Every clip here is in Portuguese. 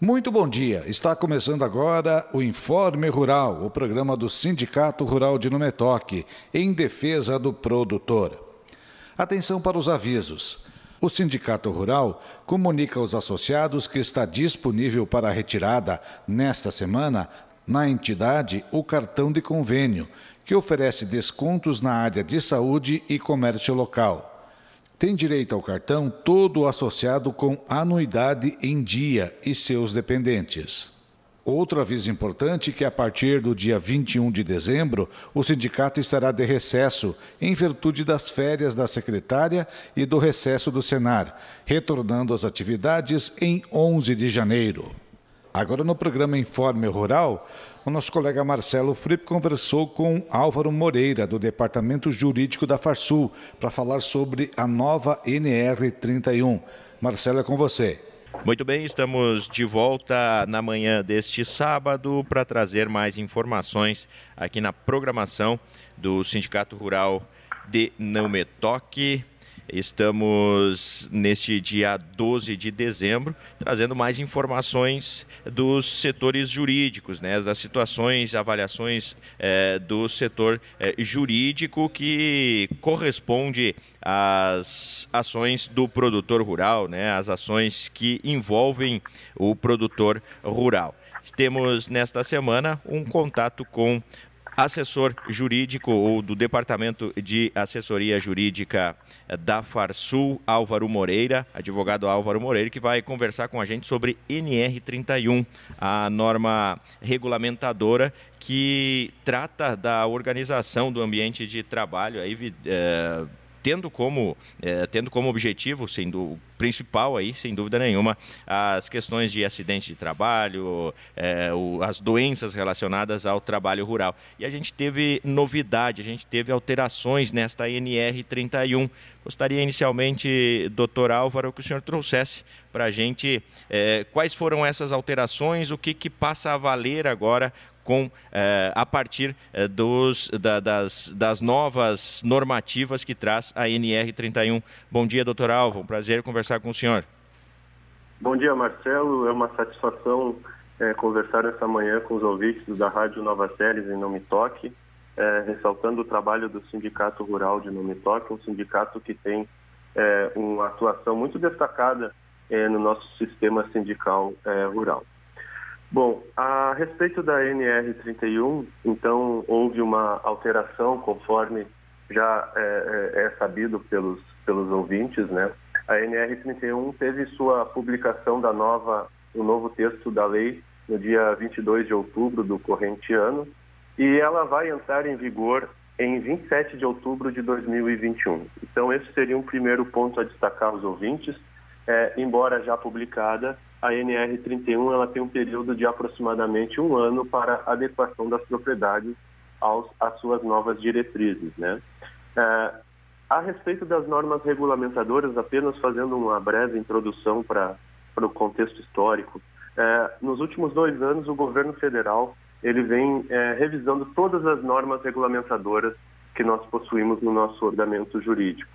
Muito bom dia. Está começando agora o Informe Rural, o programa do Sindicato Rural de Numetoque, em defesa do produtor. Atenção para os avisos. O Sindicato Rural comunica aos associados que está disponível para retirada nesta semana na entidade o cartão de convênio, que oferece descontos na área de saúde e comércio local tem direito ao cartão todo associado com anuidade em dia e seus dependentes. Outro aviso importante é que a partir do dia 21 de dezembro, o sindicato estará de recesso em virtude das férias da secretária e do recesso do Senar, retornando às atividades em 11 de janeiro. Agora no programa Informe Rural, o nosso colega Marcelo Fripp conversou com Álvaro Moreira, do Departamento Jurídico da Farsul, para falar sobre a nova NR31. Marcelo, é com você. Muito bem, estamos de volta na manhã deste sábado para trazer mais informações aqui na programação do Sindicato Rural de Não Me Toque. Estamos neste dia 12 de dezembro trazendo mais informações dos setores jurídicos, né, das situações, avaliações é, do setor é, jurídico que corresponde às ações do produtor rural, né, as ações que envolvem o produtor rural. Temos nesta semana um contato com assessor jurídico ou do Departamento de Assessoria Jurídica da Farsul, Álvaro Moreira, advogado Álvaro Moreira, que vai conversar com a gente sobre NR31, a norma regulamentadora que trata da organização do ambiente de trabalho aí, é, tendo como, é, tendo como objetivo, sendo principal aí, sem dúvida nenhuma, as questões de acidente de trabalho, é, o, as doenças relacionadas ao trabalho rural. E a gente teve novidade, a gente teve alterações nesta NR 31. Gostaria inicialmente, doutor Álvaro, que o senhor trouxesse para a gente é, quais foram essas alterações, o que, que passa a valer agora com eh, a partir eh, dos, da, das, das novas normativas que traz a NR31. Bom dia, doutor Alvo. Um prazer conversar com o senhor. Bom dia, Marcelo. É uma satisfação é, conversar essa manhã com os ouvintes da Rádio Nova Séries em Não Me Toque, é, ressaltando o trabalho do Sindicato Rural de Não Me Toque, um sindicato que tem é, uma atuação muito destacada no nosso sistema sindical rural. Bom, a respeito da NR31, então houve uma alteração conforme já é, é, é sabido pelos, pelos ouvintes, né? A NR31 teve sua publicação da nova, o novo texto da lei no dia 22 de outubro do corrente ano e ela vai entrar em vigor em 27 de outubro de 2021. Então esse seria um primeiro ponto a destacar aos ouvintes, é, embora já publicada, a NR31 ela tem um período de aproximadamente um ano para adequação das propriedades aos, às suas novas diretrizes. Né? É, a respeito das normas regulamentadoras, apenas fazendo uma breve introdução para o contexto histórico, é, nos últimos dois anos o governo federal ele vem é, revisando todas as normas regulamentadoras que nós possuímos no nosso ordenamento jurídico.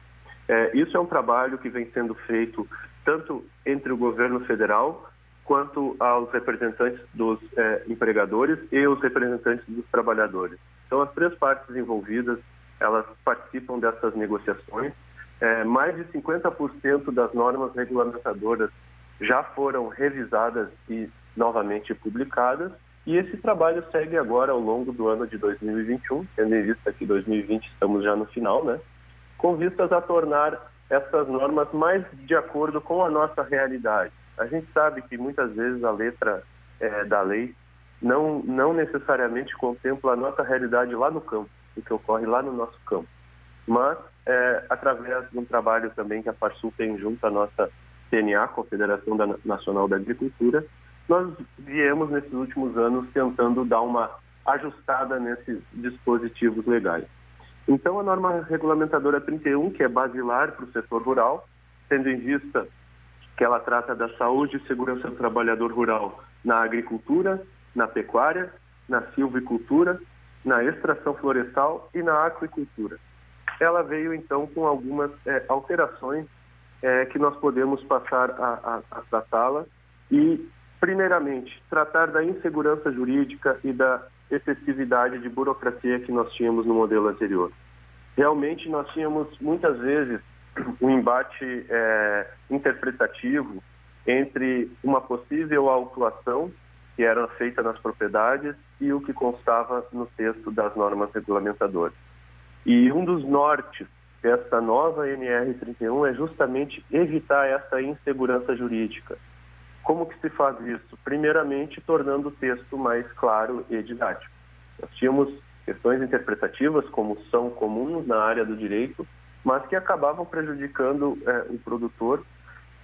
É, isso é um trabalho que vem sendo feito tanto entre o governo federal quanto aos representantes dos é, empregadores e os representantes dos trabalhadores. Então, as três partes envolvidas, elas participam dessas negociações. É, mais de 50% das normas regulamentadoras já foram revisadas e novamente publicadas, e esse trabalho segue agora ao longo do ano de 2021, tendo em vista que 2020 estamos já no final, né? Com vistas a tornar essas normas mais de acordo com a nossa realidade. A gente sabe que muitas vezes a letra é, da lei não, não necessariamente contempla a nossa realidade lá no campo, o que ocorre lá no nosso campo. Mas, é, através de um trabalho também que a Farsul tem junto à nossa CNA, Confederação Nacional da Agricultura, nós viemos nesses últimos anos tentando dar uma ajustada nesses dispositivos legais. Então, a norma regulamentadora 31, que é basilar para o setor rural, tendo em vista que ela trata da saúde e segurança do trabalhador rural na agricultura, na pecuária, na silvicultura, na extração florestal e na aquicultura. Ela veio, então, com algumas é, alterações é, que nós podemos passar a, a, a tratá-la e Primeiramente, tratar da insegurança jurídica e da excessividade de burocracia que nós tínhamos no modelo anterior. Realmente, nós tínhamos muitas vezes um embate é, interpretativo entre uma possível autuação que era feita nas propriedades e o que constava no texto das normas regulamentadoras. E um dos nortes dessa nova NR31 é justamente evitar essa insegurança jurídica. Como que se faz isso? Primeiramente, tornando o texto mais claro e didático. Nós tínhamos questões interpretativas, como são comuns na área do direito, mas que acabavam prejudicando é, o produtor,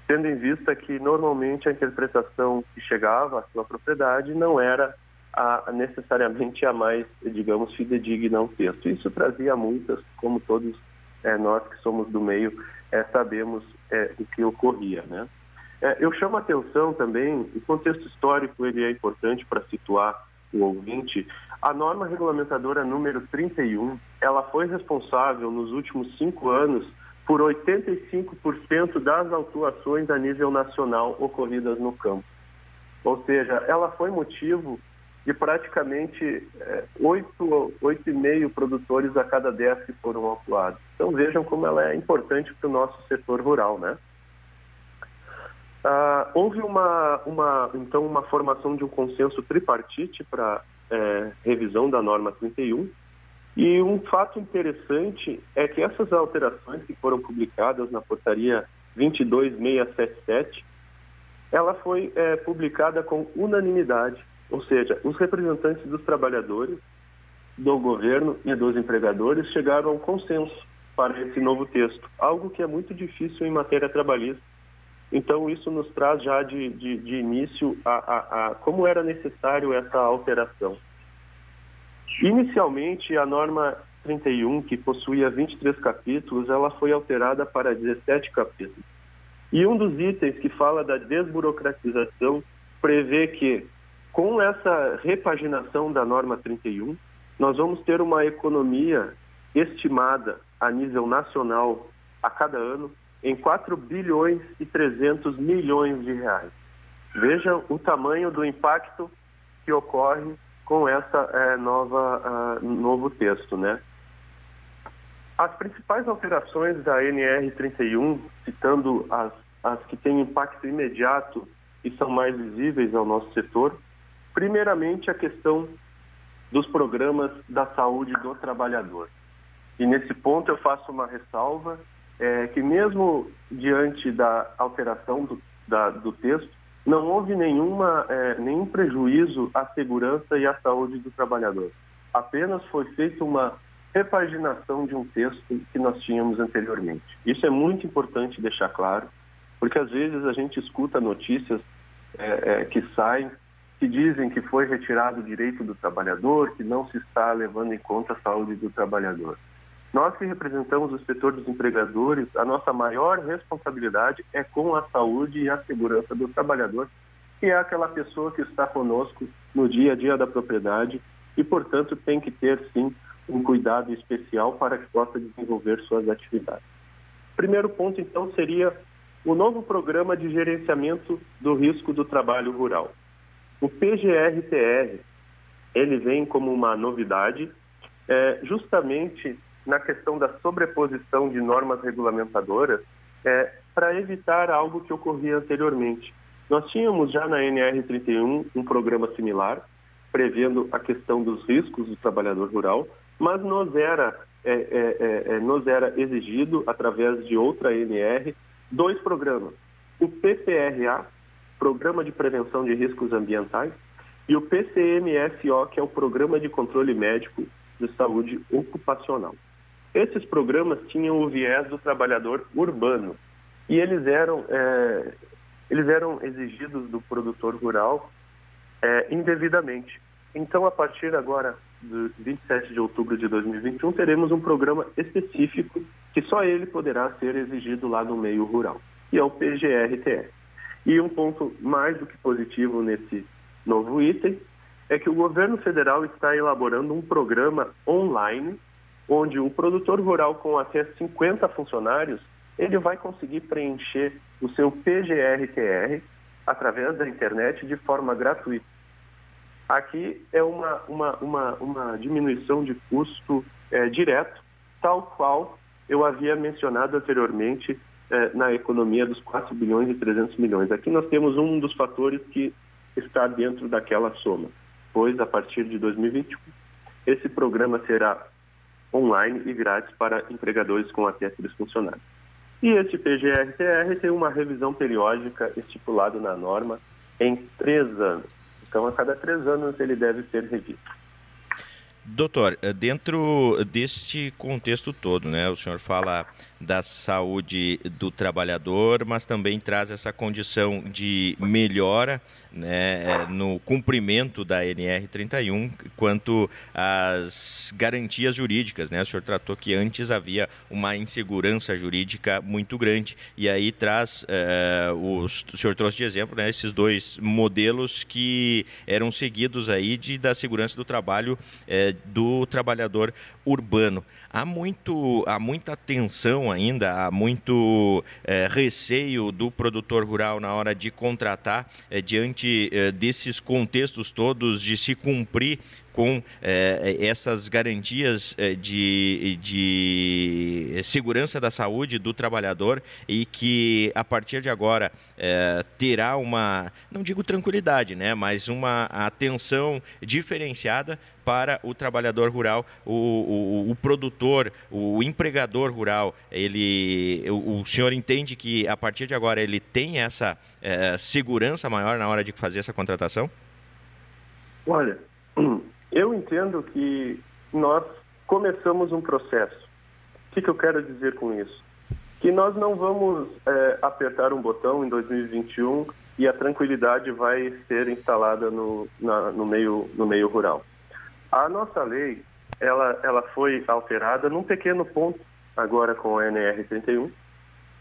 tendo em vista que normalmente a interpretação que chegava à sua propriedade não era a, necessariamente a mais, digamos, fidedigna ao texto. Isso trazia multas, como todos é, nós que somos do meio é, sabemos é, o que ocorria, né? É, eu chamo a atenção também, o contexto histórico ele é importante para situar o ouvinte. A norma regulamentadora número 31, ela foi responsável nos últimos cinco anos por 85% das autuações a nível nacional ocorridas no campo. Ou seja, ela foi motivo de praticamente é, oito, oito e meio produtores a cada dez que foram autuados. Então vejam como ela é importante para o nosso setor rural, né? Ah, houve uma, uma, então uma formação de um consenso tripartite para é, revisão da norma 31 e um fato interessante é que essas alterações que foram publicadas na portaria 22677 ela foi é, publicada com unanimidade ou seja, os representantes dos trabalhadores, do governo e dos empregadores chegaram a um consenso para esse novo texto, algo que é muito difícil em matéria trabalhista. Então, isso nos traz já de, de, de início a, a, a como era necessário essa alteração. Inicialmente, a norma 31, que possuía 23 capítulos, ela foi alterada para 17 capítulos. E um dos itens que fala da desburocratização prevê que com essa repaginação da norma 31, nós vamos ter uma economia estimada a nível nacional a cada ano em 4 bilhões e 300 milhões de reais. Veja o tamanho do impacto que ocorre com essa é, nova uh, novo texto, né? As principais alterações da NR 31, citando as, as que têm impacto imediato e são mais visíveis ao nosso setor, Primeiramente, a questão dos programas da saúde do trabalhador. E nesse ponto eu faço uma ressalva, é, que mesmo diante da alteração do, da, do texto, não houve nenhuma, é, nenhum prejuízo à segurança e à saúde do trabalhador. Apenas foi feita uma repaginação de um texto que nós tínhamos anteriormente. Isso é muito importante deixar claro, porque às vezes a gente escuta notícias é, é que saem que dizem que foi retirado o direito do trabalhador, que não se está levando em conta a saúde do trabalhador. Nós que representamos o setor dos empregadores, a nossa maior responsabilidade é com a saúde e a segurança do trabalhador, que é aquela pessoa que está conosco no dia a dia da propriedade e, portanto, tem que ter sim um cuidado especial para que possa desenvolver suas atividades. Primeiro ponto, então, seria o novo programa de gerenciamento do risco do trabalho rural. O PGR-TR, ele vem como uma novidade, é, justamente na questão da sobreposição de normas regulamentadoras, é, para evitar algo que ocorria anteriormente. Nós tínhamos já na NR31 um programa similar, prevendo a questão dos riscos do trabalhador rural, mas nos era, é, é, é, é nos era exigido, através de outra NR, dois programas. O PPRA, Programa de Prevenção de Riscos Ambientais, e o PCMSO, que é o Programa de Controle Médico de Saúde Ocupacional. Esses programas tinham o viés do trabalhador urbano e eles eram, é, eles eram exigidos do produtor rural é, indevidamente. Então, a partir agora do 27 de outubro de 2021, teremos um programa específico que só ele poderá ser exigido lá no meio rural, e é o PGRTR. E um ponto mais do que positivo nesse novo item é que o governo federal está elaborando um programa online onde o produtor rural com até 50 funcionários ele vai conseguir preencher o seu PGR-TR através da internet de forma gratuita. Aqui é uma, uma, uma, uma diminuição de custo é, direto, tal qual eu havia mencionado anteriormente é, na economia dos 4 bilhões e 300 milhões. Aqui nós temos um dos fatores que está dentro daquela soma, pois a partir de 2021 esse programa será online e grátis para empregadores com até três funcionários. E esse PGR-TR tem uma revisão periódica estipulada na norma em três anos. Então, a cada três anos ele deve ser revisto. Doutor, eh, dentro deste contexto todo, né, o senhor fala da saúde do trabalhador, mas também traz essa condição de melhora né, eh, no cumprimento da NR31 quanto às garantias jurídicas. Né? O senhor tratou que antes havia uma insegurança jurídica muito grande e aí traz, uh, os, o senhor trouxe de exemplo né, esses dois modelos que eram seguidos aí de, da segurança do trabalho uh, do trabalhador urbano. Há, muito, há muita tensão ainda, há muito é, receio do produtor rural na hora de contratar, é, diante é, desses contextos todos, de se cumprir com eh, essas garantias eh, de, de segurança da saúde do trabalhador e que a partir de agora eh, terá uma, não digo tranquilidade, né, mas uma atenção diferenciada para o trabalhador rural, o, o, o produtor, o empregador rural. Ele, o, o, senhor entende que a partir de agora ele tem essa segurança maior na hora de fazer essa contratação? Olha, eu entendo que nós começamos um processo. O que, que eu quero dizer com isso? Que nós não vamos é, apertar um botão em 2021 e a tranquilidade vai ser instalada no, na, no, meio, no meio rural. A nossa lei, ela, ela foi alterada num pequeno ponto agora com a NR31,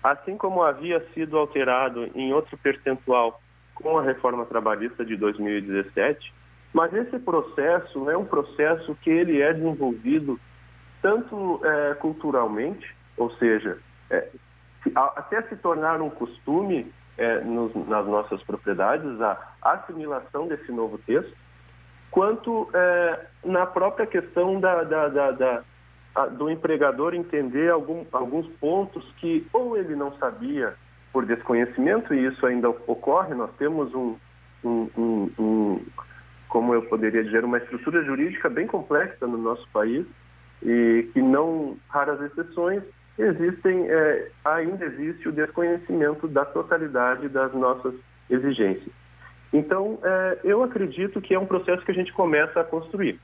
assim como havia sido alterado em outro percentual com a reforma trabalhista de 2017, mas esse processo é um processo que ele é desenvolvido tanto é, culturalmente, ou seja, é, até se tornar um costume é, nos, nas nossas propriedades, a assimilação desse novo texto, quanto é, na própria questão da, da, da, a, do empregador entender algum, alguns pontos que ou ele não sabia por desconhecimento, e isso ainda ocorre, nós temos um, um, um, um como eu poderia dizer, uma estrutura jurídica bem complexa no nosso país e que não raras exceções existem é, ainda existe o desconhecimento da totalidade das nossas exigências. Então, é, eu acredito que é um processo que a gente começa a construir.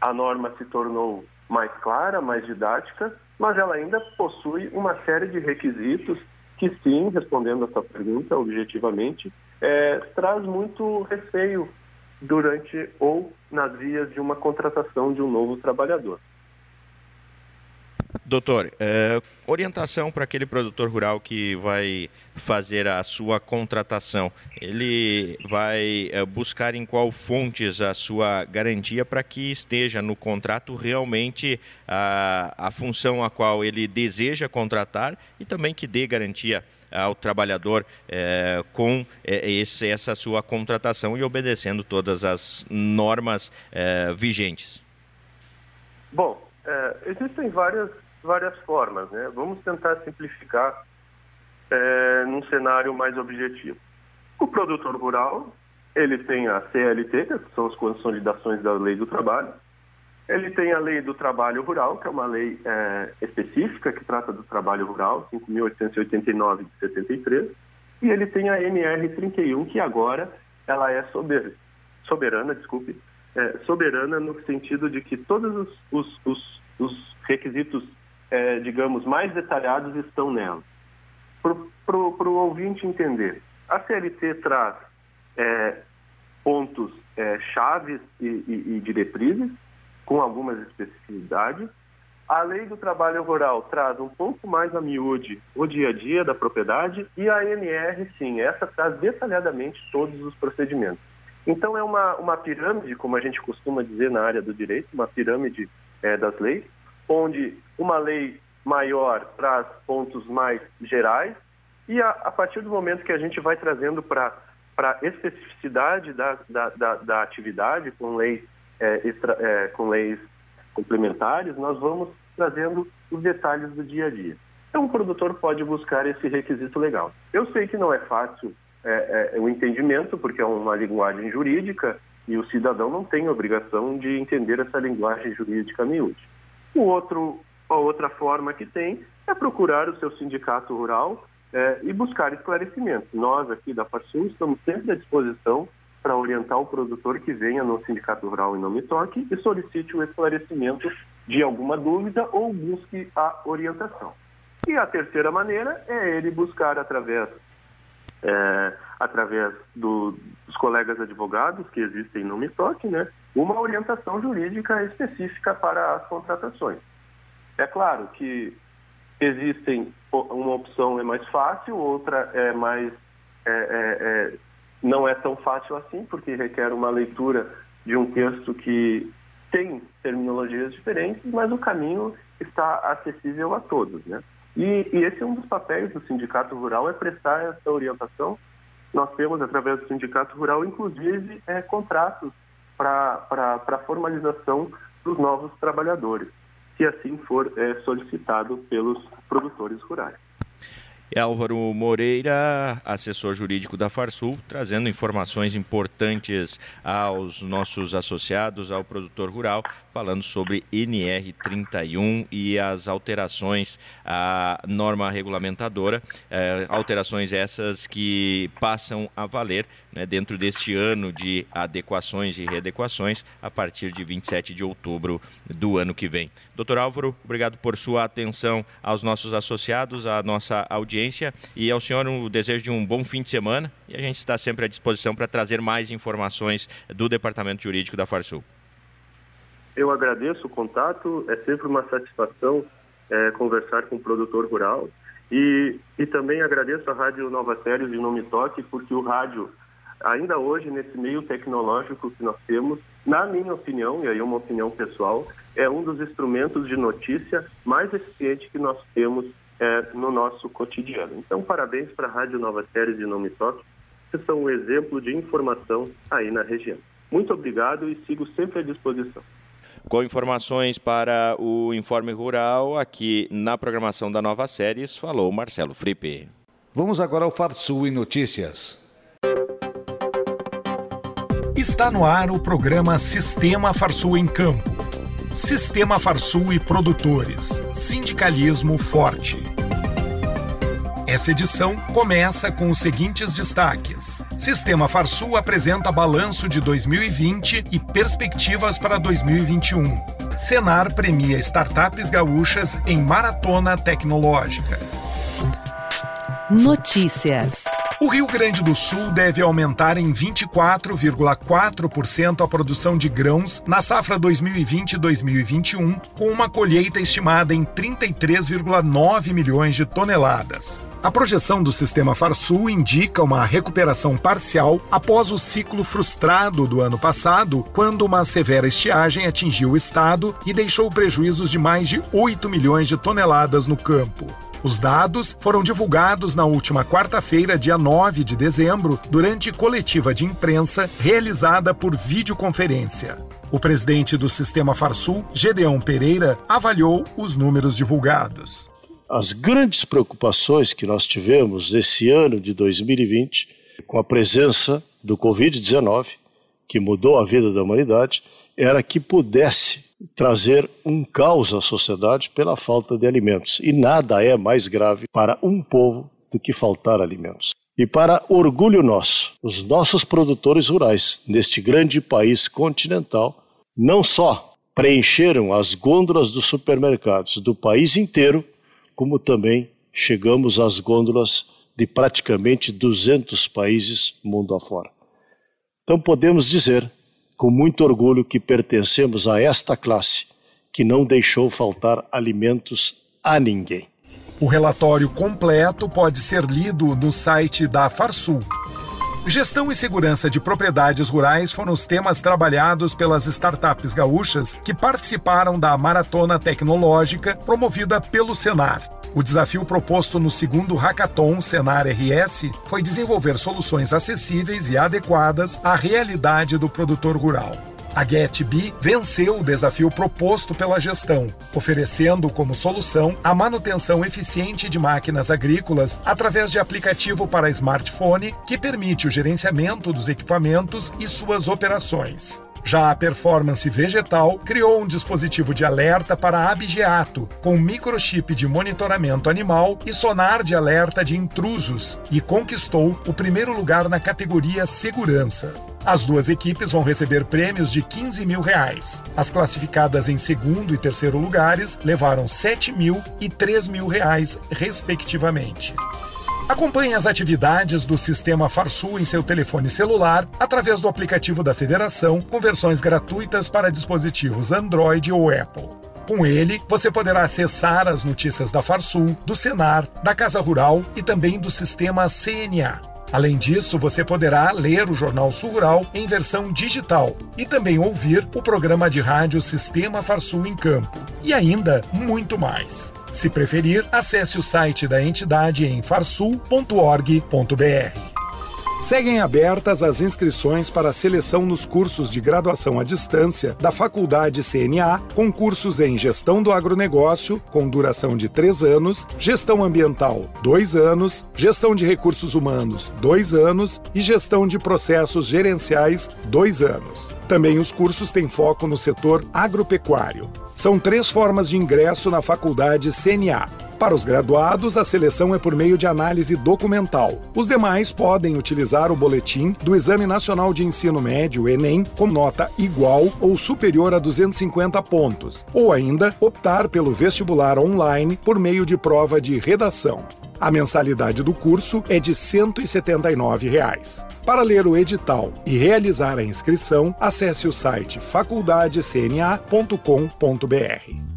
A norma se tornou mais clara, mais didática, mas ela ainda possui uma série de requisitos que, sim, respondendo a sua pergunta objetivamente, é, traz muito receio durante ou nas vias de uma contratação de um novo trabalhador. Doutor, é, orientação para aquele produtor rural que vai fazer a sua contratação. Ele vai é, buscar em qual fontes a sua garantia para que esteja no contrato realmente a, a função a qual ele deseja contratar e também que dê garantia ao trabalhador é, com é, esse, essa sua contratação e obedecendo todas as normas é, vigentes? Bom, existem várias, várias formas, né? Vamos tentar simplificar num cenário mais objetivo. O produtor rural, ele tem a CLT, que são as consolidações da lei do trabalho, ele tem a lei do trabalho rural, que é uma lei é, específica que trata do trabalho rural, 5.889 de 73, e ele tem a NR31, que agora ela é soberana, soberana desculpe, é, soberana no sentido de que todos os, os, os, os requisitos, é, digamos, mais detalhados estão nela. Para o ouvinte entender, a CLT traz é, pontos é, chaves e, e, e diretrizes, com algumas especificidades. A lei do trabalho rural traz um pouco mais a miúde o dia a dia da propriedade e a ANR, sim, essa traz detalhadamente todos os procedimentos. Então é uma, uma pirâmide, como a gente costuma dizer na área do direito, uma pirâmide é, das leis, onde uma lei maior traz pontos mais gerais e a, a partir do momento que a gente vai trazendo para para especificidade da, da, da, da, atividade com leis, extra, é, com leis complementares, nós vamos trazendo os detalhes do dia a dia. Então, o produtor pode buscar esse requisito legal. Eu sei que não é fácil é, é, o entendimento, porque é uma linguagem jurídica e o cidadão não tem obrigação de entender essa linguagem jurídica miúde. O outro, a outra forma que tem é procurar o seu sindicato rural é, e buscar esclarecimento. Nós aqui da Farsul estamos sempre à disposição para orientar o produtor que venha no sindicato rural e não me toque e solicite o esclarecimento de alguma dúvida ou busque a orientação. E a terceira maneira é ele buscar através é, através do, dos colegas advogados que existem no MITOC, né, uma orientação jurídica específica para as contratações. É claro que existem uma opção é mais fácil, outra é mais é, é, é, não é tão fácil assim, porque requer uma leitura de um texto que tem terminologias diferentes, mas o caminho está acessível a todos, né? E, e esse é um dos papéis do sindicato rural, é prestar essa orientação. Nós temos, através do sindicato rural, inclusive, é, contratos para formalização dos novos trabalhadores se assim for é, solicitado pelos produtores rurais. É Álvaro Moreira, assessor jurídico da Farsul, trazendo informações importantes aos nossos associados, ao produtor rural, falando sobre NR31 e as alterações à norma regulamentadora, eh, alterações essas que passam a valer né, dentro deste ano de adequações e readequações a partir de 27 de outubro do ano que vem. Doutor Álvaro, obrigado por sua atenção aos nossos associados, à nossa audiência e ao senhor o desejo de um bom fim de semana e a gente está sempre à disposição para trazer mais informações do Departamento Jurídico da Farsul. Eu agradeço o contato, é sempre uma satisfação é, conversar com o produtor rural. E, e também agradeço a Rádio Nova Séries de Nome Toque, porque o rádio, ainda hoje, nesse meio tecnológico que nós temos, na minha opinião, e aí é uma opinião pessoal, é um dos instrumentos de notícia mais eficiente que nós temos é, no nosso cotidiano. Então, parabéns para a Rádio Nova Séries de Nome Toque, que são um exemplo de informação aí na região. Muito obrigado e sigo sempre à disposição. Com informações para o Informe Rural, aqui na programação da Nova Séries, falou Marcelo Fripe. Vamos agora ao Farsul e Notícias. Está no ar o programa Sistema Farsul em Campo. Sistema Farsul e Produtores. Sindicalismo Forte. Essa edição começa com os seguintes destaques. Sistema Farsul apresenta balanço de 2020 e perspectivas para 2021. Senar premia startups gaúchas em maratona tecnológica. Notícias. O Rio Grande do Sul deve aumentar em 24,4% a produção de grãos na safra 2020-2021, com uma colheita estimada em 33,9 milhões de toneladas. A projeção do sistema Farsul indica uma recuperação parcial após o ciclo frustrado do ano passado, quando uma severa estiagem atingiu o estado e deixou prejuízos de mais de 8 milhões de toneladas no campo. Os dados foram divulgados na última quarta-feira, dia 9 de dezembro, durante coletiva de imprensa realizada por videoconferência. O presidente do Sistema Farsul, Gedeão Pereira, avaliou os números divulgados. As grandes preocupações que nós tivemos esse ano de 2020, com a presença do Covid-19, que mudou a vida da humanidade, era que pudesse trazer um caos à sociedade pela falta de alimentos. E nada é mais grave para um povo do que faltar alimentos. E para orgulho nosso, os nossos produtores rurais neste grande país continental não só preencheram as gôndolas dos supermercados do país inteiro, como também chegamos às gôndolas de praticamente 200 países mundo afora. Então podemos dizer com muito orgulho que pertencemos a esta classe que não deixou faltar alimentos a ninguém. O relatório completo pode ser lido no site da Farsul. Gestão e segurança de propriedades rurais foram os temas trabalhados pelas startups gaúchas que participaram da maratona tecnológica promovida pelo Senar. O desafio proposto no segundo Hackathon Senar RS foi desenvolver soluções acessíveis e adequadas à realidade do produtor rural. A GetB venceu o desafio proposto pela gestão, oferecendo como solução a manutenção eficiente de máquinas agrícolas através de aplicativo para smartphone que permite o gerenciamento dos equipamentos e suas operações. Já a Performance Vegetal criou um dispositivo de alerta para abigeato, com microchip de monitoramento animal e sonar de alerta de intrusos, e conquistou o primeiro lugar na categoria Segurança. As duas equipes vão receber prêmios de 15 mil reais. As classificadas em segundo e terceiro lugares levaram 7 mil e 3 mil reais, respectivamente. Acompanhe as atividades do sistema Farsul em seu telefone celular através do aplicativo da Federação, com versões gratuitas para dispositivos Android ou Apple. Com ele, você poderá acessar as notícias da Farsul, do Senar, da Casa Rural e também do sistema CNA. Além disso, você poderá ler o Jornal Sul Rural em versão digital e também ouvir o programa de rádio Sistema Farsul em Campo. E ainda muito mais. Se preferir, acesse o site da entidade em farsul.org.br. Seguem abertas as inscrições para a seleção nos cursos de graduação à distância da Faculdade CNA, com cursos em Gestão do Agronegócio, com duração de três anos, Gestão Ambiental, dois anos, Gestão de Recursos Humanos, dois anos e Gestão de Processos Gerenciais, dois anos. Também os cursos têm foco no setor agropecuário. São três formas de ingresso na Faculdade CNA. Para os graduados, a seleção é por meio de análise documental. Os demais podem utilizar o boletim do Exame Nacional de Ensino Médio, Enem, com nota igual ou superior a 250 pontos, ou ainda optar pelo vestibular online por meio de prova de redação. A mensalidade do curso é de 179 reais. Para ler o edital e realizar a inscrição, acesse o site faculdadecna.com.br.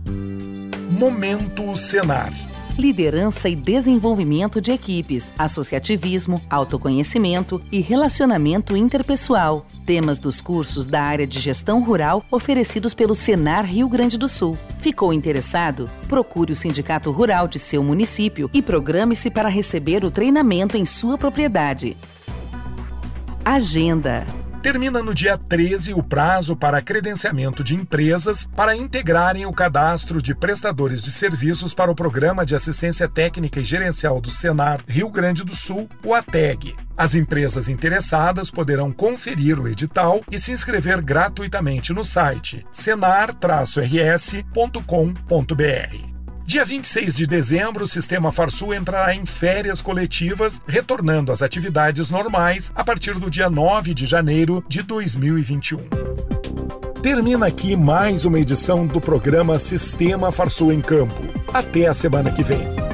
Momento Senar liderança e desenvolvimento de equipes, associativismo, autoconhecimento e relacionamento interpessoal. Temas dos cursos da área de gestão rural oferecidos pelo Senar Rio Grande do Sul. Ficou interessado? Procure o Sindicato Rural de seu município e programe-se para receber o treinamento em sua propriedade. Agenda termina no dia 13 o prazo para credenciamento de empresas para integrarem o cadastro de prestadores de serviços para o Programa de Assistência Técnica e Gerencial do Senar Rio Grande do Sul, o ATEG. As empresas interessadas poderão conferir o edital e se inscrever gratuitamente no site senar-rs.com.br. Dia 26 de dezembro, o Sistema Farsul entrará em férias coletivas, retornando às atividades normais a partir do dia 9 de janeiro de 2021. Termina aqui mais uma edição do programa Sistema Farsul em Campo. Até a semana que vem.